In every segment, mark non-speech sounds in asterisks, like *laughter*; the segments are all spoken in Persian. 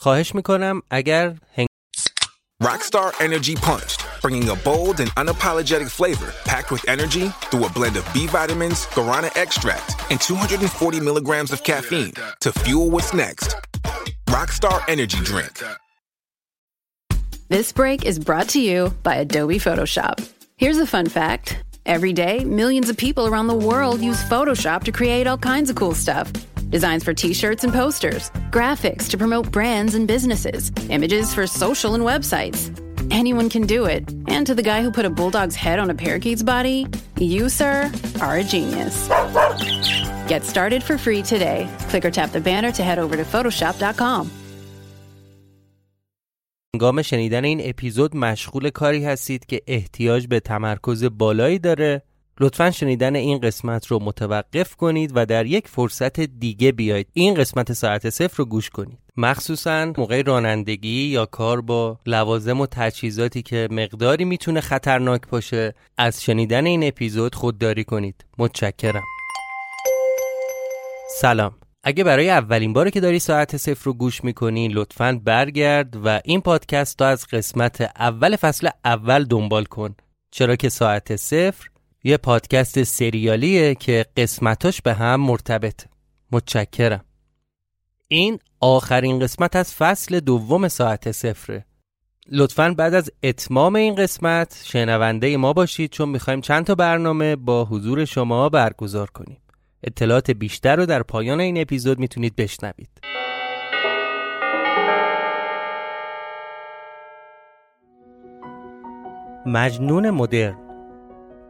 خواهش میکنم اگر هنگ... Rockstar Energy Punched, bringing a bold and unapologetic flavor packed with energy through a blend of B vitamins, guarana extract, and 240 milligrams of caffeine to fuel what's next. Rockstar Energy Drink. This break is brought to you by Adobe Photoshop. Here's a fun fact every day, millions of people around the world use Photoshop to create all kinds of cool stuff. Designs for t shirts and posters, graphics to promote brands and businesses, images for social and websites. Anyone can do it. And to the guy who put a bulldog's head on a parakeet's body, you, sir, are a genius. Get started for free today. Click or tap the banner to head over to Photoshop.com. هنگام شنیدن این اپیزود مشغول کاری هستید که احتیاج به تمرکز بالایی داره لطفا شنیدن این قسمت رو متوقف کنید و در یک فرصت دیگه بیایید. این قسمت ساعت صفر رو گوش کنید. مخصوصا موقع رانندگی یا کار با لوازم و تجهیزاتی که مقداری می‌تونه خطرناک باشه از شنیدن این اپیزود خودداری کنید. متشکرم. سلام. اگه برای اولین باره که داری ساعت صفر رو گوش می‌کنی لطفا برگرد و این پادکست رو از قسمت اول فصل اول دنبال کن. چرا که ساعت صفر یه پادکست سریالیه که قسمتاش به هم مرتبط. متشکرم. این آخرین قسمت از فصل دوم ساعت صفره. لطفا بعد از اتمام این قسمت شنونده ما باشید چون می‌خوایم چند تا برنامه با حضور شما برگزار کنیم. اطلاعات بیشتر رو در پایان این اپیزود می‌تونید بشنوید. مجنون مدرن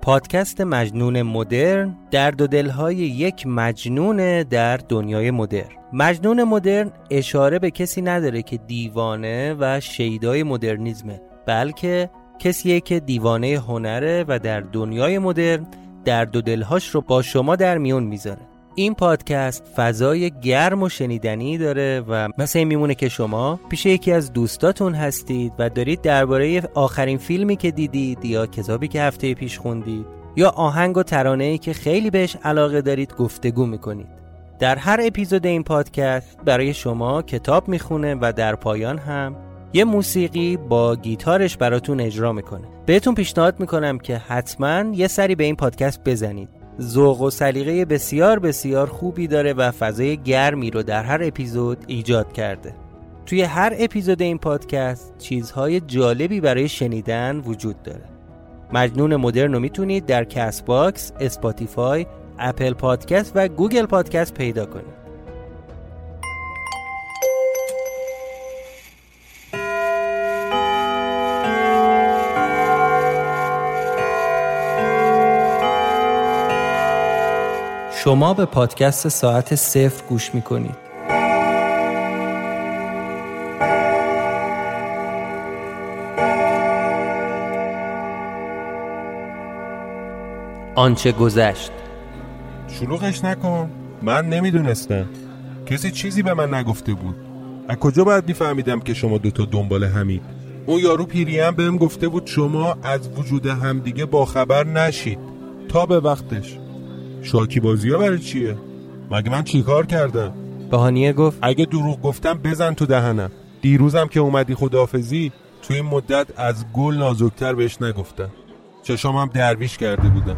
پادکست مجنون مدرن درد و دلهای یک مجنون در دنیای مدرن. مجنون مدرن اشاره به کسی نداره که دیوانه و شیدای مدرنیزمه بلکه کسیه که دیوانه هنره و در دنیای مدرن درد و دلهاش رو با شما در میون می‌ذاره. این پادکست فضای گرم و شنیدنی داره و مثل این میمونه که شما پیش یکی از دوستاتون هستید و دارید درباره آخرین فیلمی که دیدید یا کتابی که هفته پیش خوندید یا آهنگ و ترانه‌ای که خیلی بهش علاقه دارید گفتگو می‌کنید. در هر اپیزود این پادکست برای شما کتاب می‌خونه و در پایان هم یه موسیقی با گیتارش براتون اجرا می‌کنه. بهتون پیشنهاد می‌کنم که حتما یه سری به این پادکست بزنید. ذوق و سلیقه بسیار بسیار خوبی داره و فضای گرمی رو در هر اپیزود ایجاد کرده. توی هر اپیزود این پادکست چیزهای جالبی برای شنیدن وجود داره. مجنون مدرن رو می‌تونید در کست‌باکس، اسپاتیفای، اپل پادکست و گوگل پادکست پیدا کنید. شما به پادکست ساعت صفر گوش می کنید. آنچه گذشت. شلوغش نکن. من نمی‌دونستم. کسی چیزی به من نگفته بود. از کجا باید میفهمیدم که شما دوتا دنبال همید؟ اون یارو پیریم بهم گفته بود شما از وجود همدیگه باخبر نشید. تا به وقتش. شاکی بازی ها برای چیه؟ مگه من چیکار کردم؟ بهانیه گفت اگه دروغ گفتم بزن تو دهنم. دیروزم که اومدی خداحافظی توی این مدت از گل نازکتر بهش نگفتم. چشامم درویش کرده بودم.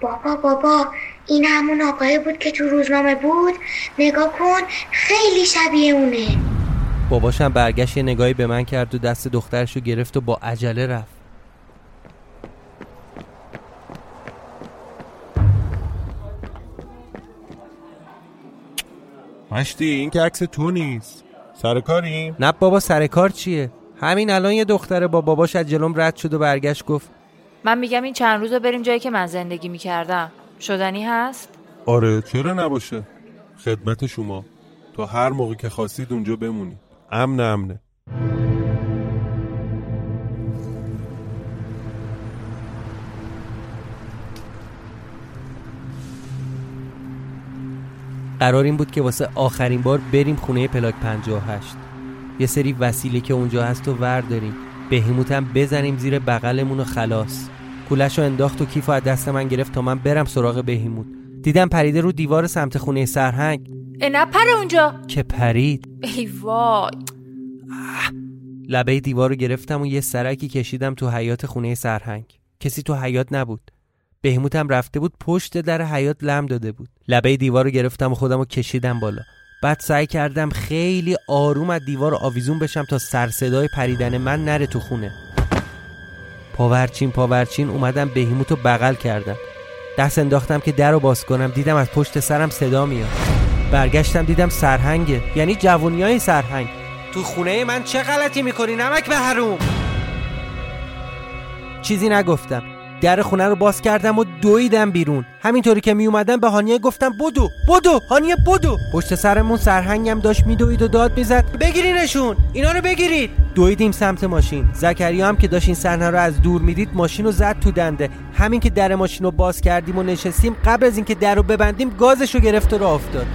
بابا بابا این همون آقای بود که تو روزنامه بود؟ نگاه کن خیلی شبیه اونه. باباشم برگشت یه نگاهی به من کرد و دست دخترشو گرفت و با عجله رفت. مشتی این که عکس تو نیست. سر کاریم؟ نه بابا سر کار چیه؟ همین الان یه دختره با باباش از جلوم رد شد و برگشت گفت من میگم این چند روز رو بریم جایی که من زندگی می‌کردم. شدنی هست؟ آره چرا نباشه؟ خدمت شما. تا هر موقع که خواستید اونجا بمونید. امن امنه قرار این بود که واسه آخرین بار بریم خونه پلاک 58 یه سری وسیله که اونجا هست و ورداریم. بهیموت هم بزنیم زیر بغلمون و خلاص. کولش رو انداخت و کیف از دست من گرفت تا من برم سراغ بهیموت دیدم پریده رو دیوار سمت خونه سرهنگ. نه پر اونجا. که پرید. ای وای. لبه دیوار رو گرفتم و یه سرکی کشیدم تو حیات خونه سرهنگ. کسی تو حیات نبود. بهیموتم رفته بود پشت در حیات لم داده بود. لبه دیوار رو گرفتم و خودم رو کشیدم بالا. بعد سعی کردم خیلی آروم از دیوار آویزون بشم تا سر صدای پریدن من نره تو خونه. پاورچین پاورچین اومدم بهیموت رو بغل کردم. دست انداختم که در رو باز کنم دیدم از پشت سرم صدا میاد. برگشتم دیدم سرهنگه. یعنی جوونی های سرهنگ. تو خونه من چه غلطی می‌کنی نمک به حروم؟ چیزی نگفتم. در خونه رو باز کردم و دویدم بیرون. همینطوری که می اومدم به هانیه گفتم بدو بدو هانیه بدو. پشت سرمون سرهنگم داشت میدوید و داد می‌زد. بگیرینشون اینا رو بگیرید. دویدیم سمت ماشین. زکریا هم که داشت این صحنه رو از دور می‌دید ماشین رو زد تو دنده. همین که در ماشین رو باز کردیم و نشستیم قبل از اینکه در رو ببندیم گازش رو گرفت و راه افتاد.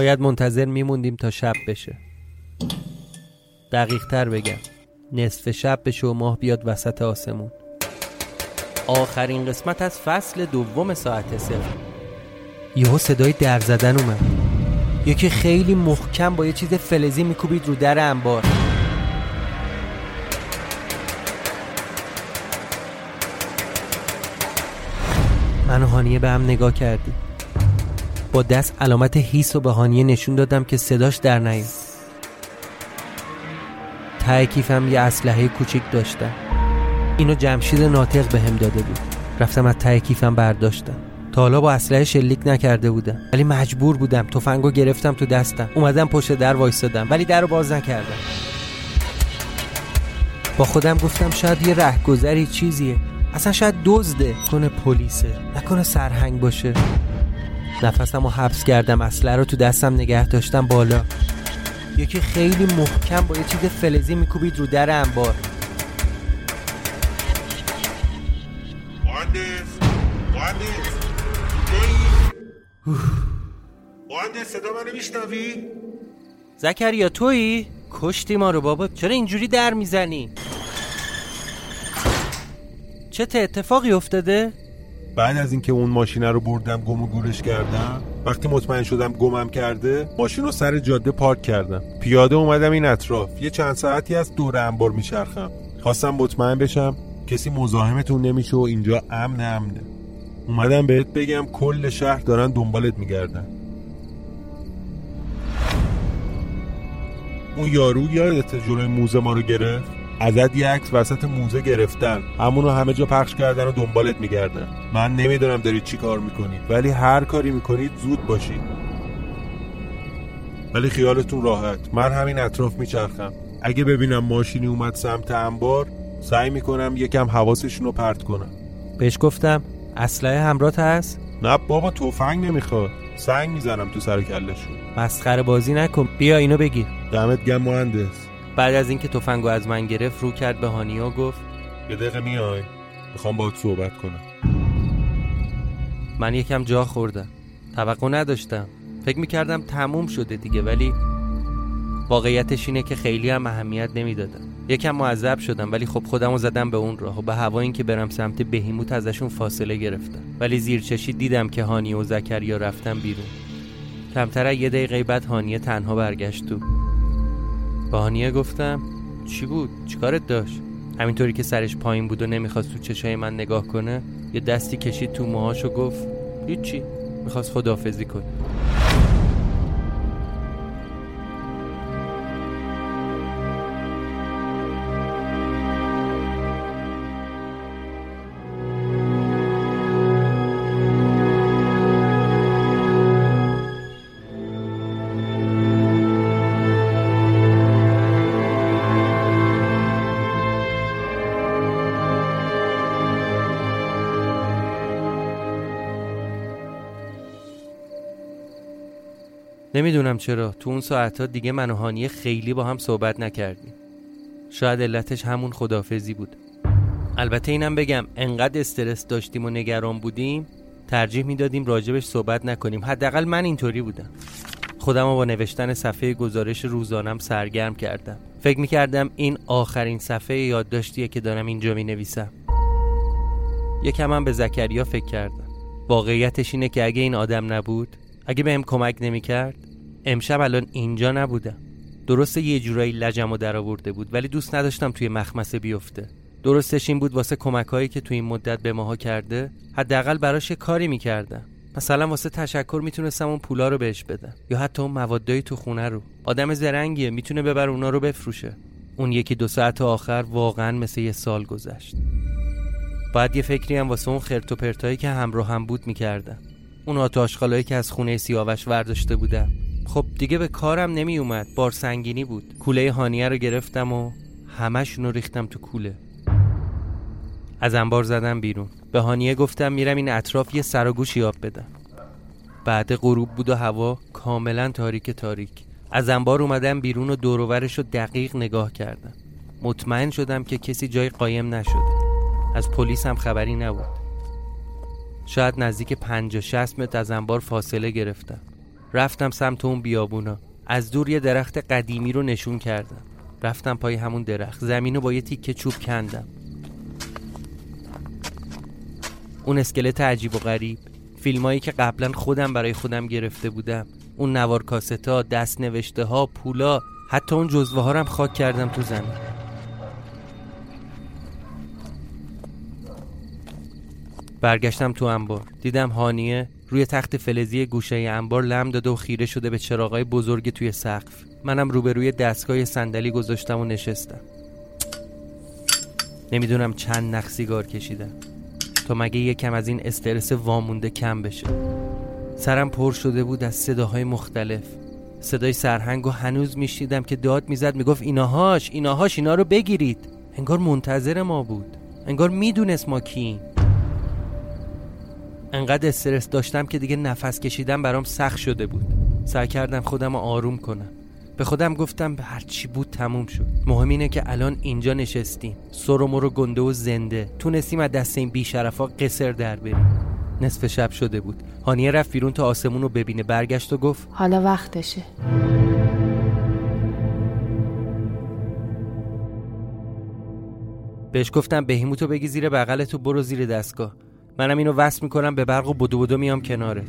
باید منتظر میموندیم تا شب بشه. دقیق تر بگم. نصف شب بشه و ماه بیاد وسط آسمون. آخرین قسمت از فصل دوم ساعت صفر. یهو صدای در زدن اومد. یکی خیلی محکم با یه چیز فلزی میکوبید رو در انبار. من و هانیه به هم نگاه کردیم. با دست علامت هیس و به هانیه نشون دادم که صداش در نیاد ته کیفم یه اسلحه کوچیک داشتم. اینو جمشید ناطق به هم داده بود. رفتم از ته کیفم برداشتم. تا حالا با اسلحه شلیک نکرده بودم. ولی مجبور بودم. تفنگو گرفتم تو دستم. اومدم پشت در وایستادم. ولی در رو باز نکردم. با خودم گفتم شاید یه رهگذری چیزیه. اصلا شاید دزده. کنه پلیسه. نکنه سرهنگ باشه. نفسم رو حبس کردم اسلحه رو تو دستم نگه داشتم بالا یکی خیلی محکم با یه چیز فلزی میکوبید رو در انبار مهندس صدا منو میشنوی؟ زکریا تویی؟ کشتی ما رو بابا چرا اینجوری در می‌زنی؟ چه اتفاقی افتاده؟ بعد از اینکه اون ماشینه رو بردم گم و گورش کردم وقتی مطمئن شدم گمم کرده ماشین رو سر جاده پارک کردم. پیاده اومدم این اطراف. یه چند ساعتی از دور انبار میچرخم. خواستم مطمئن بشم کسی مزاحمتون نمیشه و اینجا امن امنه. اومدم بهت بگم کل شهر دارن دنبالت میگردن. اون یارو یادت جلوی موزه ما رو گرفت؟ ازت یه عکس وسط موزه گرفتن. همونو همه جا پخش کردن و دنبالت میگردن. من نمی‌دونم دارید چی کار می‌کنید. ولی هر کاری می‌کنید زود باشید. ولی خیالتون راحت. من همین اطراف میچرخم. اگه ببینم ماشینی اومد سمت انبار سعی می‌کنم یکم حواسشون رو پرت کنم. بهش گفتم اسلحه همراه هست؟ نه بابا تفنگ نمی‌خواد. سنگ می‌زنم تو سر کلشون مسخره بازی نکن. بیا اینو بگیر. دمت گم مهندس. بعد از اینکه تفنگو از من گرفت رو کرد به هانیا و گفت یه دقیقه میای می‌خوام باهات صحبت کنم. من یکم جا خوردم. توقع نداشتم. فکر می‌کردم تموم شده دیگه ولی واقعیتش اینه که خیلی هم اهمیت نمی‌دادم. یکم معذب شدم ولی خب خودمو زدم به اون راه و به هوا اینکه برم سمت بهیموت ازشون فاصله گرفتم. ولی زیر چشی دیدم که هانیه و زکریا رفتن بیرون. کمتر یه دقیقه بعد هانیه تنها برگشت تو. با هانیه گفتم چی بود؟ چیکارت داشت؟ همینطوری که سرش پایین بود و نمی‌خواست تو چشای من نگاه کنه یه دستی کشید تو موهاش و گفت هیچی می‌خواست خداحافظی کنه. نمی‌دونم چرا. تو اون ساعتها دیگه من و هانیه خیلی با هم صحبت نکردیم. شاید علتش همون خدافزی بود. البته اینم بگم انقدر استرس داشتیم و نگران بودیم ترجیح می‌دادیم راجبش صحبت نکنیم. حداقل من اینطوری بودم. خودم با نوشتن صفحه گزارش روزانم سرگرم کردم. فکر می‌کردم این آخرین صفحه یادداشتیه که دارم اینجا می نویسم یکم هم به زکریا فکر کردم. واقعیتش اینه که اگه این آدم نبود اگه بهم کمک نمی‌کرد امشب الان اینجا نبودم. درسته یه جورایی لجم و در آورده بود ولی دوست نداشتم توی مخمسه بیفته. درستش این بود واسه کمک هایی که توی این مدت به ماها کرده حداقل براش یه کاری می‌کردم. مثلا واسه تشکر می‌تونستم اون پولا رو بهش بدم یا حتی اون موادایی تو خونه رو. آدم زرنگیه می‌تونه ببر اونا رو بفروشه. اون یکی دو ساعت آخر واقعا مثل یه سال گذشت. بعد یه فکری هم واسه اون خرت و پرتایی که همراه هم بود می‌کردم. اون آتاشخالایی که از خونه سیاوش ورداشته بودم. خب دیگه به کارم نمی اومد. بار سنگینی بود. کوله هانیه رو گرفتم و همشون رو ریختم تو کوله. از انبار زدم بیرون. به هانیه گفتم میرم این اطراف یه سر و گوش یاب بدم. بعد غروب بود و هوا کاملا تاریک تاریک. از انبار اومدم بیرون و دوروورش رو دقیق نگاه کردم. مطمئن شدم که کسی جای قایم نشده. از پلیس هم خبری نبود. شاید نزدیک و شست متر از انبار فاصله گرفتم. رفتم سمت اون بیابونا. از دور یه درخت قدیمی رو نشون کردم. رفتم پای همون درخت. زمین رو با یه تیکه چوب کندم. اون اسکلت عجیب و غریب. فیلمایی که قبلا خودم برای خودم گرفته بودم. اون نوار کاستا دست نوشته ها پولا حتی اون جزوه ها خاک کردم تو زمین. برگشتم تو انبار. دیدم هانیه روی تخت فلزی گوشه انبار لم داده و خیره شده به چراغای بزرگ توی سقف. منم روبروی دستگاه صندلی گذاشتم و نشستم. نمی‌دونم چند نخ سیگار کشیدم. تا مگه یکم از این استرس وامونده کم بشه. سرم پر شده بود از صداهای مختلف. صدای سرهنگ و هنوز میشیدم که داد می‌زد می‌گفت ایناهاش ایناهاش اینا رو بگیرید. انگار منتظر ما بود. انگار می‌دونست ما کییم انقدر استرس داشتم که دیگه نفس کشیدم برام سخت شده بود. سعی کردم خودم رو آروم کنم. به خودم گفتم به هر چی بود تموم شد. مهم اینه که الان اینجا نشستیم. سر و مرو گنده و زنده. تونستیم از دست این بیشرفا قصر در بریم. نصف شب شده بود. هانیه رفت بیرون تا آسمون رو ببینه. برگشت و گفت حالا وقتشه. بهش گفتم بهیموتو بگی زیر بغلتو برو زیر دستگاه. منم اینو وصل می‌کنم به برق و بدو بدو میام کنارت.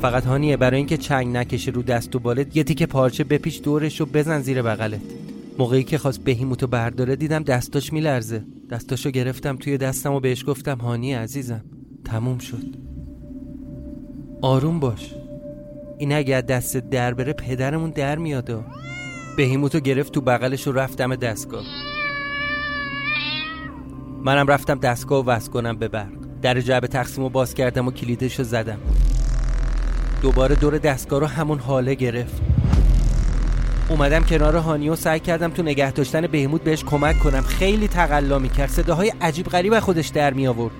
فقط هانیه برای اینکه چنگ نکشه رو دست و بالت یه تیکه پارچه بپیچ دورش رو بزن زیر بغلت. موقعی که خواست بهیموتو برداره دیدم دستاش میلرزه. دستاشو گرفتم توی دستم و بهش گفتم هانی عزیزم تموم شد. آروم باش. این اگه دست در بره پدرمون در میادا بهیموتو گرفت تو بغلش و رفتم دستگاه. منم رفتم دستگاه و وصل کنم به برق. در جعب تقسیم رو باز کردم و کلیدش رو زدم. دوباره دور دستگاه رو همون حاله گرفت. اومدم کنار هانی و سعی کردم تو نگه داشتن بهمود بهش کمک کنم. خیلی تقلا می‌کرد. صداهای عجیب غریب خودش در می آورد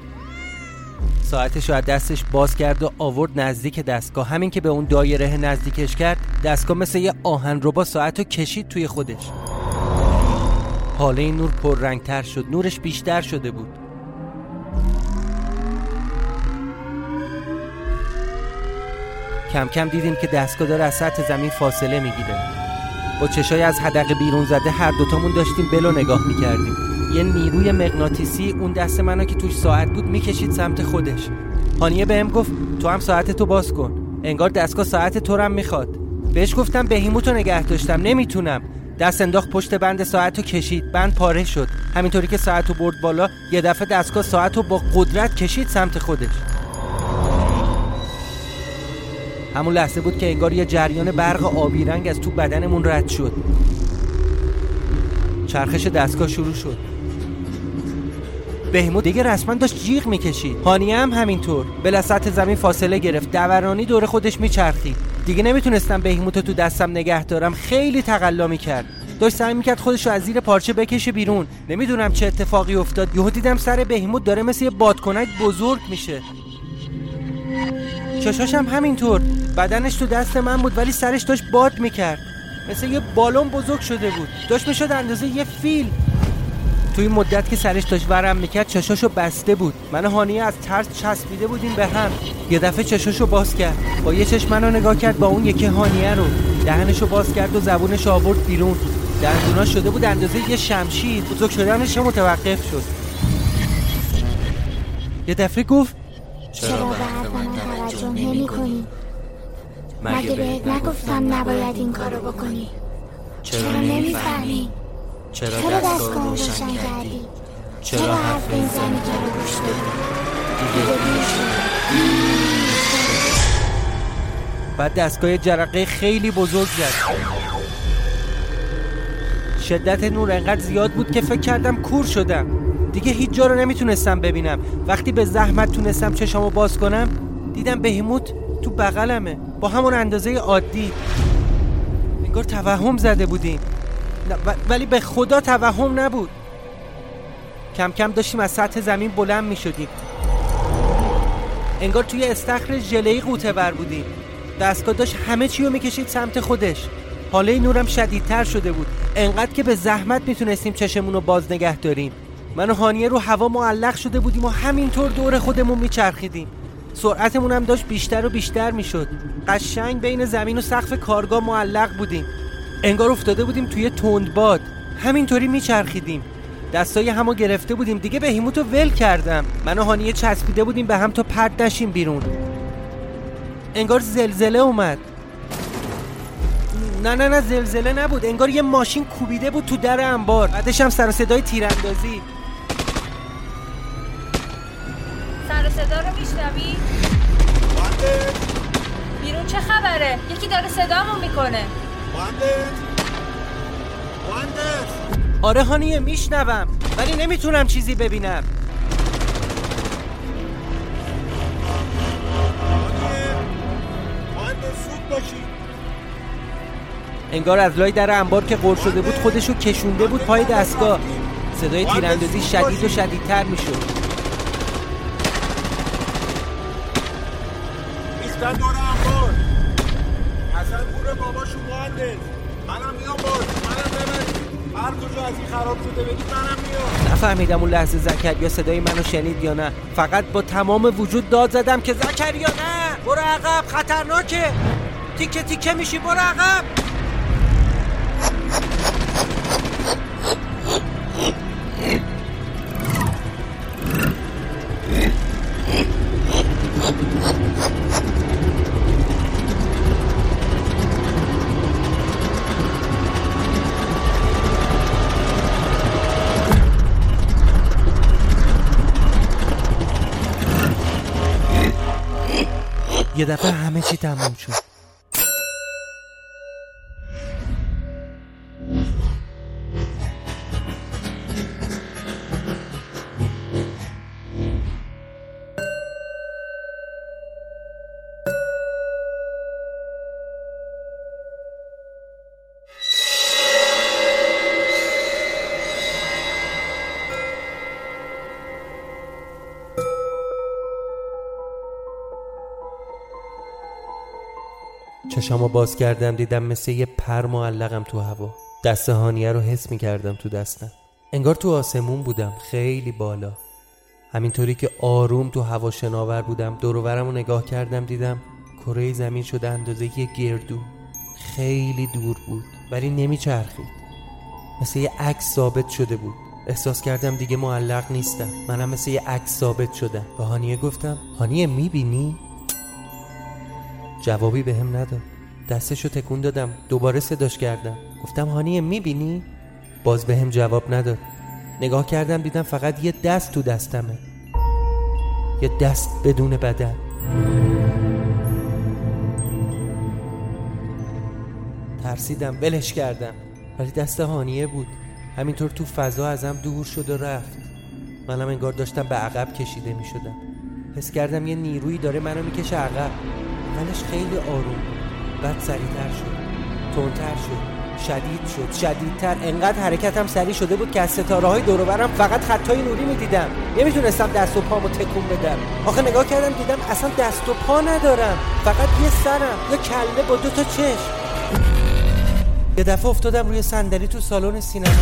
ساعتش رو از دستش باز کرد و آورد نزدیک دستگاه. همین که به اون دایره نزدیکش کرد دستگاه مثل یه آهن با ساعت رو کشید توی خودش. این نور پررنگتر شد. نورش بیشتر شده بود. کم کم دیدیم که دستگاه داره از سطح زمین فاصله می‌گیره. با چشای از حدقه بیرون زده هر دوتامون داشتیم بلو نگاه می‌کردیم. یه نیروی مغناطیسی اون دست منو که توش ساعت بود می‌کشید سمت خودش. هانیه بهم گفت تو هم ساعت تو باز کن. انگار دستگاه ساعت تو هم می‌خواد. بهش گفتم بهیموتو نگه داشتم. نمی‌تونم. دست انداخت پشت بند ساعت رو کشید. بند پاره شد. همینطوری که ساعت رو برد بالا یه دفعه دستگاه ساعت رو با قدرت کشید سمت خودش. همون لحظه بود که انگار یه جریان برق آبی رنگ از تو بدنمون رد شد. چرخش دستگاه شروع شد. بهمود دیگه رسما داشت جیغ می‌کشید. هانیه هم همینطور. بلا سطح زمین فاصله گرفت. دورانی دور خودش میچرخید. دیگه نمی‌تونستم بهیموتو تو دستم نگه دارم. خیلی تقلا می‌کرد. داشت سعی می‌کرد خودش رو از زیر پارچه بکشه بیرون. نمی‌دونم چه اتفاقی افتاد. یهو دیدم سر بهیموت داره مثل یه بادکنک بزرگ میشه. چشاش هم همینطور. بدنش تو دست من بود ولی سرش داشت باد می‌کرد. مثل یه بالون بزرگ شده بود. داشت می‌شد اندازه یه فیل توی مدت که سرش داشت ورم می‌کرد چشاشو بسته بود. من هانیه از ترس چسبیده بودیم به هم. یه دفعه چشاشو باز کرد. با یه چشم منو نگاه کرد با اون یکی هانیه رو. دهنشو باز کرد و زبونش آورد بیرون. دندونا شده بود اندازه یه شمشیر. بزرگ شدنش متوقف شد. یه دفعه گفت چرا به حرف من توجه نمی کنی؟ مگه بهت نگفتم نباید این کارو بکنی؟ چرا نمی‌فهمی؟ چرا دستگاه روشن کردی؟ چرا حرف این زنی که رو گوش دیگه بعد دستگاه جرقه خیلی بزرگ زد. شدت نور انقدر زیاد بود که فکر کردم کور شدم. دیگه هیچ جا رو نمی‌تونستم ببینم. وقتی به زحمت تونستم چشامو باز کنم دیدم بهیموت تو بغلمه با همون اندازه عادی. انگار توهم زده بودیم. ولی به خدا توهم نبود. کم کم داشتیم از سطح زمین بلند می شدیم انگار توی استخر ژله‌ای قوطه بر بودیم. دستگاه داشت همه چی رو می‌کشید سمت خودش. حاله نورم شدیدتر شده بود. انقدر که به زحمت می‌تونستیم چشمون رو باز نگه داریم. من و هانیه رو هوا معلق شده بودیم و همینطور دور خودمون میچرخیدیم. سرعتمون هم داشت بیشتر و بیشتر می‌شد. قشنگ بین زمین و سقف کارگاه معلق بودیم. انگار افتاده بودیم توی تندباد. همینطوری میچرخیدیم. دستای همو گرفته بودیم. دیگه به هیموتو ول کردم. من و هانیه چسبیده بودیم به هم تا پرد نشیم بیرون. انگار زلزله اومد. نه نه نه زلزله نبود. انگار یه ماشین کوبیده بود تو در انبار. بعدش هم سر صدای تیراندازی. سر صدا رو میشنوی؟ بیرون چه خبره؟ یکی داره صدامون می‌کنه. آره هانیه میشنوم ولی نمی‌تونم چیزی ببینم. انگار از لای در انبار که قرص شده بود خودشو کشونده بود پای دستگاه. صدای تیراندازی شدید و شدیدتر می‌شد. منم از این خراب نفهمیدم اون لحظه زکریا صدای منو شنید یا نه. فقط با تمام وجود داد زدم که زکریا نه. برو عقب. خطرناکه. تیکه تیکه میشی. برو عقب. یه دفعه همه چی تموم شد. چشامو باز کردم دیدم مثل یه پر معلقم تو هوا. دست هانیه رو حس می کردم تو دستم. انگار تو آسمون بودم خیلی بالا. همینطوری که آروم تو هوا شناور بودم دورورم رو نگاه کردم دیدم کره زمین شده اندازه یه گردو. خیلی دور بود ولی نمیچرخید. مثل یه عکس ثابت شده بود. احساس کردم دیگه معلق نیستم. منم مثل یه عکس ثابت شدم. به هانیه گفتم هانیه می‌بینی؟ جوابی به هم نداد. دستشو تکون دادم. دوباره صداش کردم. گفتم هانیه می‌بینی؟ باز به هم جواب نداد. نگاه کردم دیدم فقط یه دست تو دستمه. یه دست بدون بدن. ترسیدم ولش کردم. ولی دست هانیه بود. همینطور تو فضا ازم دور شد و رفت. منم انگار داشتم به عقب کشیده می شدم حس کردم یه نیرویی داره منو می‌کشه عقب. اولش خیلی آروم بعد سریعتر شد. تندتر شد. شدید شد. شدیدتر. انقدر حرکتم سریع شده بود که از ستاره های دور فقط خطای نوری می‌دیدم. نمی‌تونستم دست و پامو تکون بدم. آخه نگاه کردم دیدم اصلا دست و پا ندارم. فقط یه سرم. یه کله با دو تا چشم. یه دفعه افتادم روی صندلی تو سالن سینما.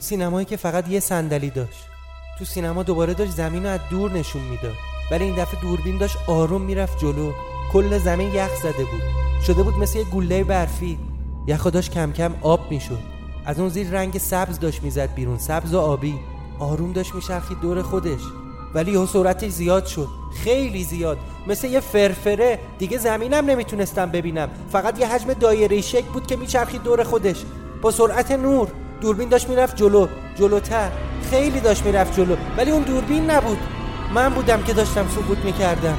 سینمایی که فقط یه صندلی داشت. تو سینما دوباره داشت زمین رو از دور نشون می‌داد. ولی این دفعه دوربین داشت آروم می‌رفت جلو. کل زمین یخ زده بود. شده بود مثل یه گوله برفی. یخ داشت کم کم آب می‌شد. از اون زیر رنگ سبز داشت می‌زد بیرون. سبز و آبی. آروم داشت میچرخید دور خودش. ولی یه سرعتش زیاد شد. خیلی زیاد. مثل یه فرفره. دیگه زمینم نمی‌تونستم ببینم. فقط یه حجم دایره شک بود که میچرخید دور خودش. با سرعت نور. دوربین داشت می‌رفت جلو. جلوتر. خیلی داشت می‌رفت جلو. ولی اون دوربین نبود. من بودم که داشتم سقوط می‌کردم.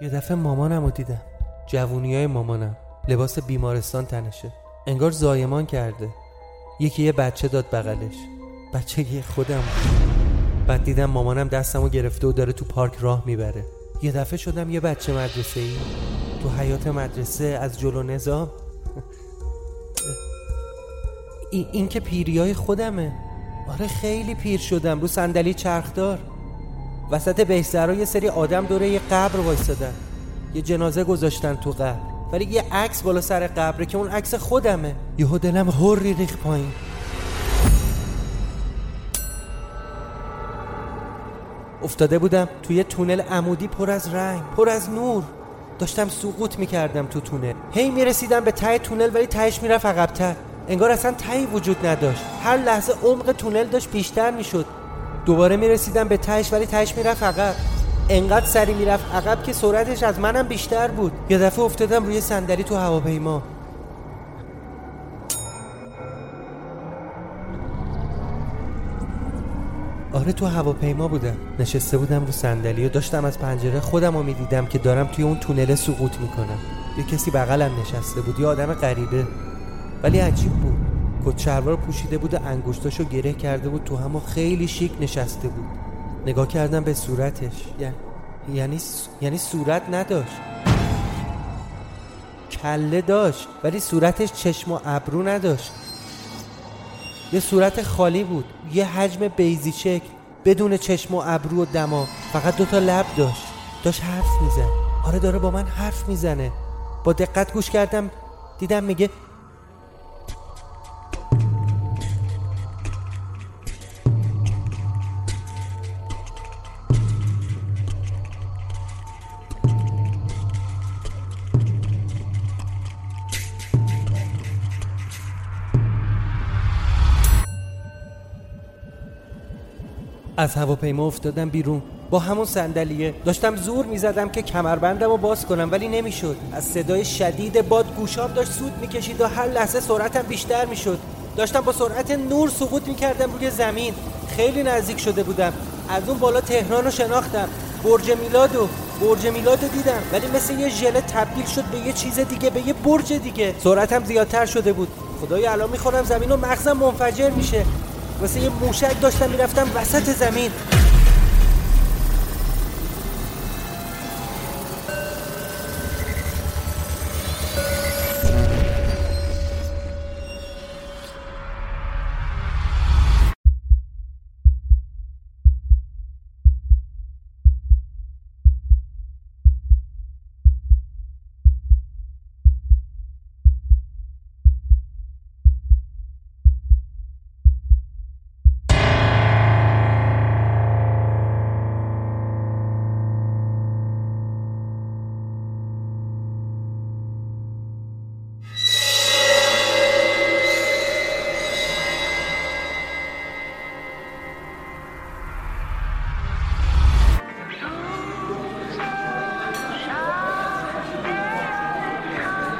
یه دفعه مامانم رو دیدم. جوونی های مامانم. لباس بیمارستان تنشه. انگار زایمان کرده. یکی یه بچه داد بغلش. بچه یه خودم بعد دیدم مامانم دستمو گرفته و داره تو پارک راه می‌بره. یه دفعه شدم یه بچه مدرسه ای تو حیات مدرسه از جلو نظام این, این که پیریای خودمه. آره خیلی پیر شدم. رو صندلی چرخدار وسط بهترها یه سری آدم دوره یه قبر وایستادن. یه جنازه گذاشتن تو قبر. ولی یه عکس بالا سر قبره که اون عکس خودمه. یهو دلم هوری ریخ پایین. افتاده بودم توی تونل عمودی پر از رنگ پر از نور. داشتم سقوط می‌کردم تو تونل. هی می‌رسیدم به ته تونل ولی تهش می‌رفت عقبتر. انگار اصلا تهی وجود نداشت. هر لحظه عمق تونل داشت بیشتر می‌شد. دوباره می‌رسیدم به تهش ولی تهش می‌رفت عقب. انقدر سری می‌رفت عقب که سرعتش از منم بیشتر بود. یه دفعه افتادم روی صندلی تو هواپیما. آره تو هواپیما بودم. نشسته بودم رو صندلی و داشتم از پنجره خودم رو می‌دیدم که دارم توی اون تونل سقوط می‌کنم. یه کسی بغلم نشسته بود یه آدم غریبه. ولی عجیب بود. کت پوشیده بود و انگشتاشو گره کرده بود تو همو خیلی شیک نشسته بود. نگاه کردم به صورتش. یعنی یعنی صورت نداشت. کله داشت ولی صورتش چشم و ابرو نداشت. یه صورت خالی بود. یه حجم بیزی شکل بدون چشم و ابرو و دماغ فقط دوتا لب داشت. داشت حرف میزن آره داره با من حرف می‌زنه. با دقت گوش کردم دیدم میگه از هواپیما افتادم بیرون. با همون صندلیه. داشتم زور می‌زدم که کمربندم رو باز کنم ولی نمی‌شد. از صدای شدید باد گوشام داشت سود می‌کشید و هر لحظه سرعتم بیشتر می‌شد. داشتم با سرعت نور سقوط می‌کردم روی زمین. خیلی نزدیک شده بودم. از اون بالا تهران رو شناختم. برج میلاد و برج میلاد دیدم. ولی مثل یه ژله تبدیل شد به یه چیز دیگه به یه برج دیگه. سرعتم زیادتر شده بود. خدای الان می‌خورم زمین و مغزم منفجر میشه. واسه یه موشک داشتم می‌رفتم وسط زمین.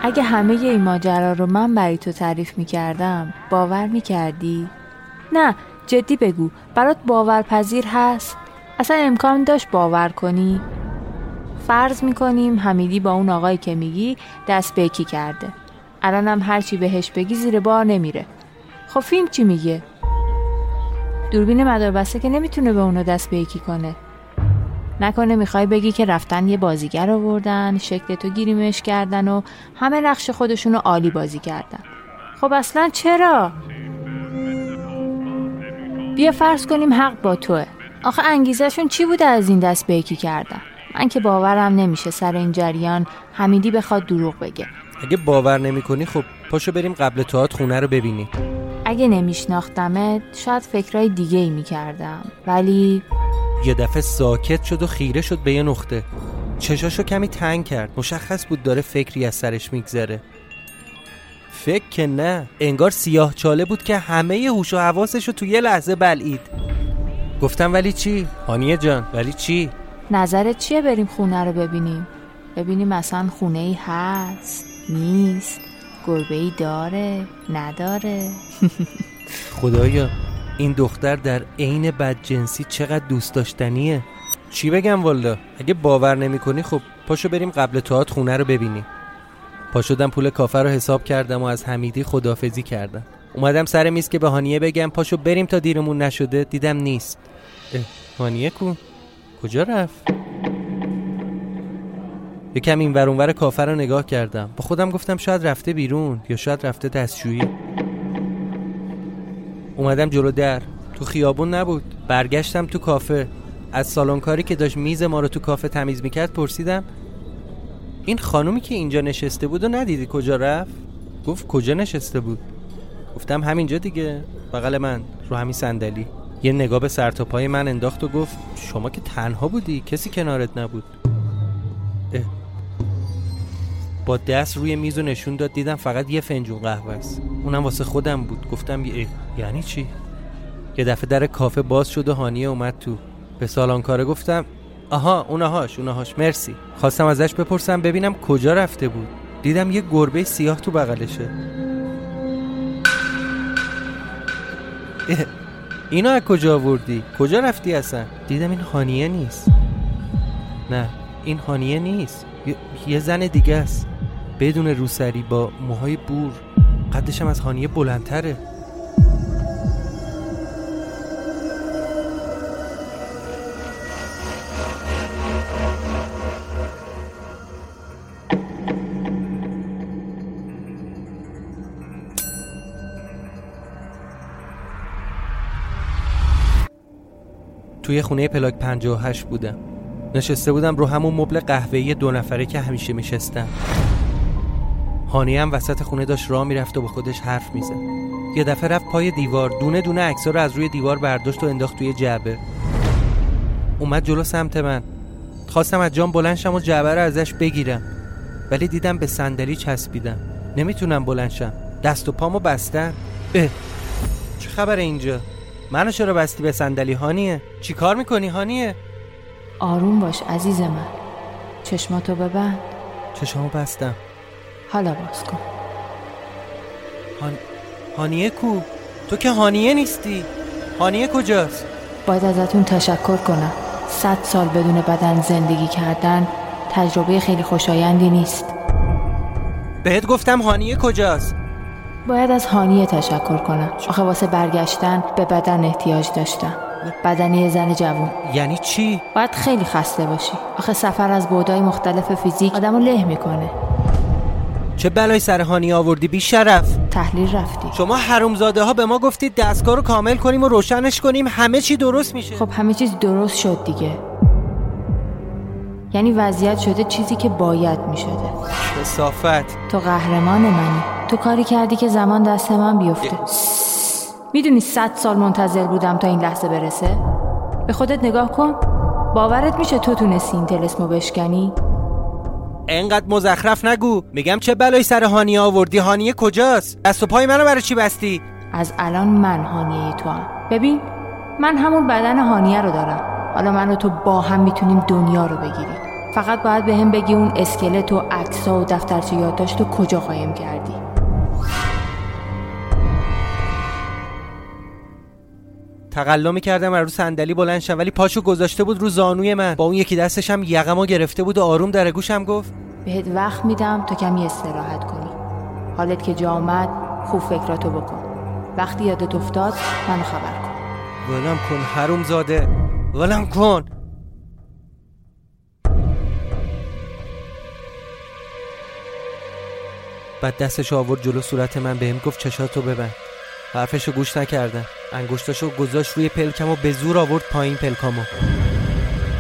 اگه همه این ماجرا رو من برای تو تعریف می‌کردم باور می‌کردی؟ نه جدی بگو برات باورپذیر هست؟ اصلا امکان داشت باور کنی؟ فرض می‌کنیم حمیدی با اون آقایی که میگی دست به یکی کرده الانم هرچی بهش بگی زیر بار نمیره خب فیلم چی میگه؟ دوربین مداربسته که نمی‌تونه به اونو دست به یکی کنه نکنه می‌خوای بگی که رفتن یه بازیگر آوردن شکل تو گیریمش کردن و همه نقش خودشونو عالی بازی کردن. خب اصلا چرا؟ بیا فرض کنیم حق با توه. آخه انگیزشون چی بوده از این دست به یکی کردن؟ من که باورم نمیشه سر این جریان حمیدی بخواد دروغ بگه. اگه باور نمی‌کنی خب پاشو بریم قبل تئاتر خونه رو ببینی اگه نمیشناختمت شاید فکرای دیگه ای می‌کردم. ولی یه دفعه ساکت شد و خیره شد به یه نقطه. چشاشو کمی تنگ کرد. مشخص بود داره فکری از سرش میگذره. فکر که نه. انگار سیاه چاله بود که همه هوش و حواسش رو تو یه لحظه بلعید. گفتم ولی چی؟ هانیه جان ولی چی؟ نظرت چیه بریم خونه رو ببینیم؟ ببینیم مثلا خونه ای هست؟ نیست؟ گربه ای داره؟ نداره؟ *laughs* خدایا. این دختر در عین بدجنسی چقدر دوست داشتنیه؟ چی بگم والا اگه باور نمی‌کنی خب پاشو بریم قبل تئاتر خونه رو ببینیم. پا شدم پول کافر رو حساب کردم و از حمیدی خدافزی کردم. اومدم سر میز که به هانیه بگم پاشو بریم تا دیرمون نشده. دیدم نیست. هانیه کو؟ کجا رفت؟ یکم این ورونور کافر رو نگاه کردم. با خودم گفتم شاید رفته بیرون یا شاید رفته دستشویی. اومدم جلو در. تو خیابون نبود. برگشتم تو کافه. از سالنکاری که داشت میز ما رو تو کافه تمیز می‌کرد پرسیدم این خانومی که اینجا نشسته بود و ندیدی کجا رفت؟ گفت کجا نشسته بود؟ گفتم همینجا دیگه بغل من رو همین صندلی. یه نگاه به سر تا پای من انداخت و گفت شما که تنها بودی کسی کنارت نبود. با دست روی میز و نشون داد دیدم فقط یه فنجون قهوه است. اونم واسه خودم بود. گفتم. یعنی چی؟ یه دفعه در کافه باز شد و هانیه اومد تو. به سالانکاره گفتم آها اونهاش اونهاش مرسی. خواستم ازش بپرسم ببینم کجا رفته بود. دیدم یه گربه سیاه تو بغلشه. اینو از کجا آوردی؟ کجا رفتی اصلا؟ دیدم این هانیه نیست. نه این هانیه نیست. یه زن دیگه است. بدون روسری با موهای بور. قدشم از هانیه بلندتره. توی خونه پلاک 58 بودم. نشسته بودم رو همون مبل قهوه‌ای دو نفره که همیشه میشستم. هانی هم وسط خونه داشت راه می‌رفت و با خودش حرف می‌زد. یه دفعه رفت پای دیوار دونه دونه عکس‌ها رو از روی دیوار برداشت و انداخت توی جعبه. اومد جلو سمت من. خواستم از جام بلنشم و جعبه رو ازش بگیرم. ولی دیدم به صندلی چسبیدم. نمی‌تونم بلنشم دست و پامو بستن. اه. چه خبر اینجا؟ منو چرا بستی به صندلی هانیه؟ چی کار می‌کنی هانیه؟ آروم باش عزیز من. چشماتو ببند. چشمو بستم. حالا باز کن. هان... هانیه کو؟ تو که هانیه نیستی. هانیه کجاست؟ باید ازتون تشکر کنم. صد سال بدون بدن زندگی کردن تجربه خیلی خوشایندی نیست. بهت گفتم هانیه کجاست. باید از هانیه تشکر کنم. آخه واسه برگشتن به بدن احتیاج داشتم. بدنی زن جوون. یعنی چی؟ باید خیلی خسته باشی. آخه سفر از بودای مختلف فیزیک آدمو له می‌کنه. چه بلای سر هانی آوردی بی شرف؟ تحلیل رفتی. شما حرومزاده ها به ما گفتید دستگاه رو کامل کنیم و روشنش کنیم. همه چی درست میشه. خب همه چیز درست شد دیگه. یعنی وضعیت شده چیزی که باید می‌شده. صافت تو قهرمان منی. تو کاری کردی که زمان دست من بیفته. می‌دونی صد سال منتظر بودم تا این لحظه برسه؟ به خودت نگاه کن. باورت میشه تو تونستی این تلسمو بشکنی؟ انقدر مزخرف نگو. میگم چه بلایی سر هانیه آوردی؟ هانیه کجاست؟ دست و پای منو برای چی بستی؟ از الان من هانیه تو هم ببین من همون بدن هانیه رو دارم. حالا من و تو با هم می‌تونیم دنیا رو بگیریم فقط باید به هم بگی اون اسکلت و عکسا و دفترچه یادداشت کجا قایم کردی. تقلا می‌کردم رو صندلی بلند شم ولی پاشو گذاشته بود رو زانوی من. با اون یکی دستش هم یقمو گرفته بود و آروم در گوشم گفت بهت وقت میدم تا کمی استراحت کنی. حالت که جا آمد خوب فکراتو بکن. وقتی یادت افتاد منو خبر کن. ولم کن حروم زاده. ولم کن. بعد دستش آورد جلو صورت من بهم گفت چشاتو ببند. حرفشو گوش نکردم. انگشتاشو گذاشت روی پلکم و به زور آورد پایین پلکامو.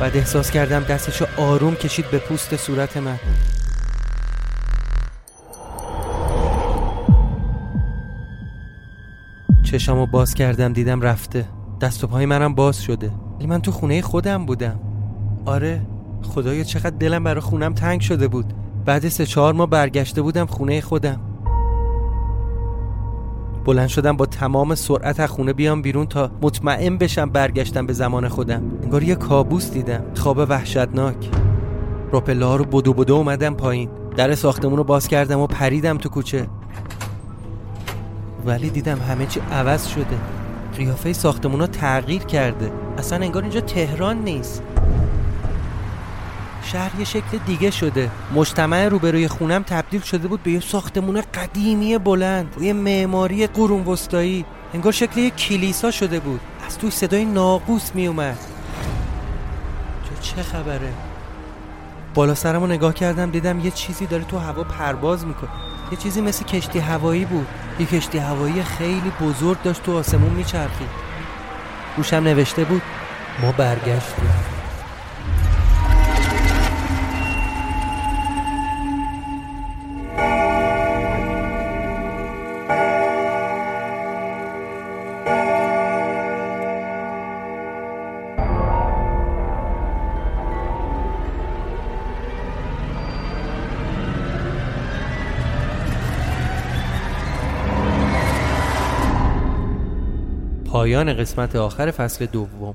بعد احساس کردم دستشو آروم کشید به پوست صورت من. چشامو باز کردم دیدم رفته. دست و پای منم باز شده. ولی من تو خونه خودم بودم. آره خدایا چقدر دلم برای خونم تنگ شده بود. بعد سه چهار ماه برگشته بودم خونه خودم. بلند شدم با تمام سرعت از خونه بیام بیرون تا مطمئن بشم برگشتم به زمان خودم. انگار یه کابوس دیدم. خواب وحشتناک. راپله ها رو بدو بدو اومدم پایین. در ساختمون رو باز کردم و پریدم تو کوچه. ولی دیدم همه چی عوض شده. قیافه ساختمون ها تغییر کرده. اصلا انگار اینجا تهران نیست. شهر یه شکل دیگه شده. مجتمع روبروی خونم تبدیل شده بود به یه ساختمون قدیمی بلند یه معماری قرون وسطایی. انگار شکل یه کلیسا شده بود. از توی صدای ناقوس می اومد چه خبره؟ بالا سرمو نگاه کردم دیدم یه چیزی داره تو هوا پرواز می‌کنه. یه چیزی مثل کشتی هوایی بود. یه کشتی هوایی خیلی بزرگ داشت تو آسمون میچرخید. روشم نوشته بود ما برگشتیم. پایان قسمت آخر فصل دوم.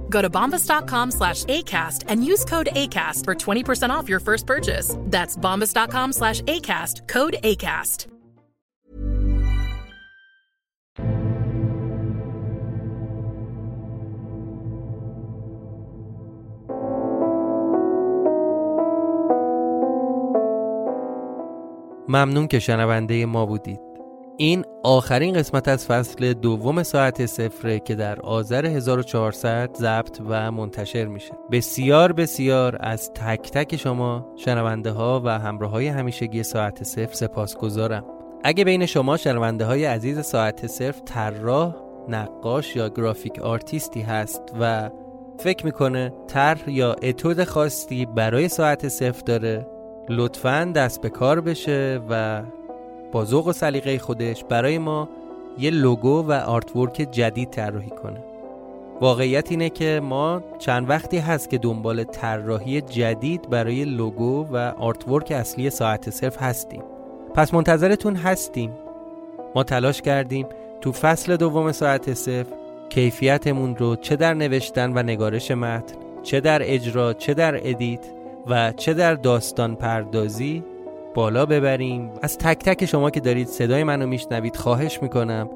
Go to bombas.com slash ACAST and use code ACAST for 20% off your first purchase. That's bombas.com slash ACAST, code ACAST. ممنون که شنونده ما بودید این آخرین قسمت از فصل دوم ساعت صفره که در آذر 1400 ضبط و منتشر میشه. بسیار بسیار از تک تک شما شنونده ها و همراه های همیشگی ساعت صفر سپاس گذارم اگه بین شما شنونده های عزیز ساعت صفر طراح نقاش یا گرافیک آرتیستی هست و فکر می‌کنه طرح یا اتود خاصی برای ساعت صفر داره لطفا دست به کار بشه و با ذوق و سلیقه خودش برای ما یه لوگو و artwork جدید طراحی کنه. واقعیت اینه که ما چند وقتی هست که دنبال طراحی جدید برای لوگو و artwork اصلی ساعت صفر هستیم. پس منتظرتون هستیم. ما تلاش کردیم تو فصل دوم ساعت صفر کیفیتمون رو چه در نوشتن و نگارش متن چه در اجرا چه در ادیت و چه در داستان پردازی بالا ببریم. از تک تک شما که دارید صدای منو میشنوید خواهش می‌کنم.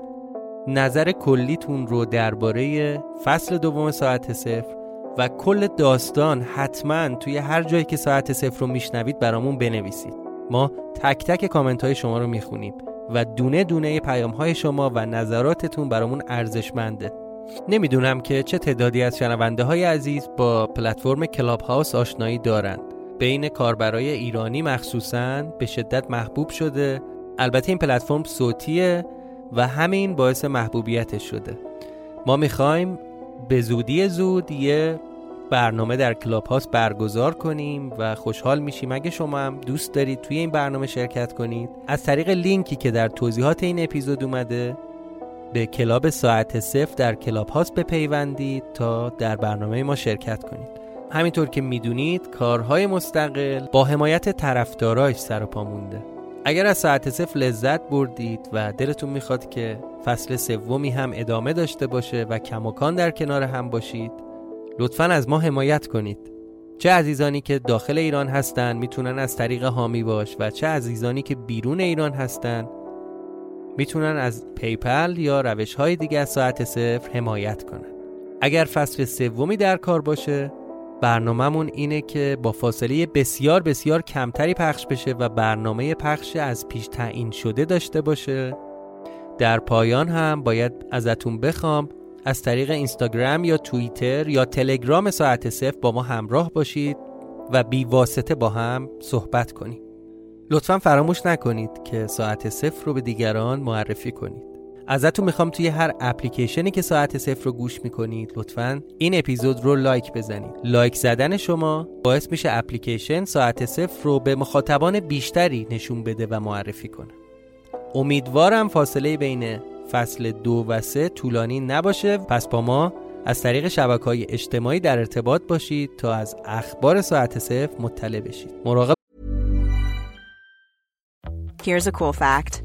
نظر کلیتون رو درباره فصل دوم ساعت صفر و کل داستان حتما توی هر جایی که ساعت صفر رو میشنوید برامون بنویسید. ما تک تک کامنت های شما رو می‌خونیم و دونه دونه پیام های شما و نظراتتون برامون ارزشمنده. نمی‌دونم که چه تعدادی از شنونده های عزیز با پلتفرم کلاب هاوس آشنایی دارند. بین کاربرای ایرانی مخصوصا به شدت محبوب شده. البته این پلتفرم صوتیه و همین باعث محبوبیتش شده. ما می‌خوایم به زودی زود یه برنامه در کلاب هاوس برگزار کنیم و خوشحال میشیم. اگه شما هم دوست دارید توی این برنامه شرکت کنید از طریق لینکی که در توضیحات این اپیزود اومده به کلاب ساعت صفر در کلاب هاست بپیوندید تا در برنامه ما شرکت کنید. همینطور که می‌دونید کارهای مستقل با حمایت طرفداراش سر و پا مونده. اگر از ساعت صفر لذت بردید و دلتون می‌خواد که فصل سومی هم ادامه داشته باشه و کماکان در کنار هم باشید لطفا از ما حمایت کنید. چه عزیزانی که داخل ایران هستن می‌تونن از طریق حامی باش و چه عزیزانی که بیرون ایران هستن می‌تونن از پیپل یا روش های دیگه از ساعت صفر حمایت کنن. اگر فصل سومی در کار باشه برنامهمون اینه که با فاصله بسیار بسیار کمتری پخش بشه و برنامه پخش از پیش تعیین شده داشته باشه. در پایان هم باید ازتون بخوام از طریق اینستاگرام یا توییتر یا تلگرام ساعت صفر با ما همراه باشید و بی واسطه با هم صحبت کنید. لطفا فراموش نکنید که ساعت صفر رو به دیگران معرفی کنید. ازتون می‌خوام توی هر اپلیکیشنی که ساعت صفر رو گوش می‌کنید لطفا این اپیزود رو like بزنید. like زدن شما باعث میشه اپلیکیشن ساعت صفر رو به مخاطبان بیشتری نشون بده و معرفی کنه. امیدوارم فاصله بین فصل دو و سه طولانی نباشه. پس با ما از طریق شبکه های اجتماعی در ارتباط باشید تا از اخبار ساعت صفر مطلع بشید. مراقب Here's a cool fact.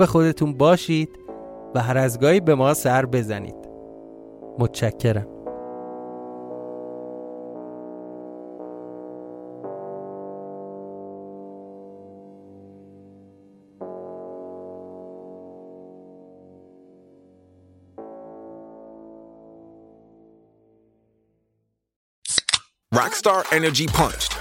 به خودتون باشید و هر از گاهی به ما سر بزنید. متشکرم. Rockstar Energy Punched,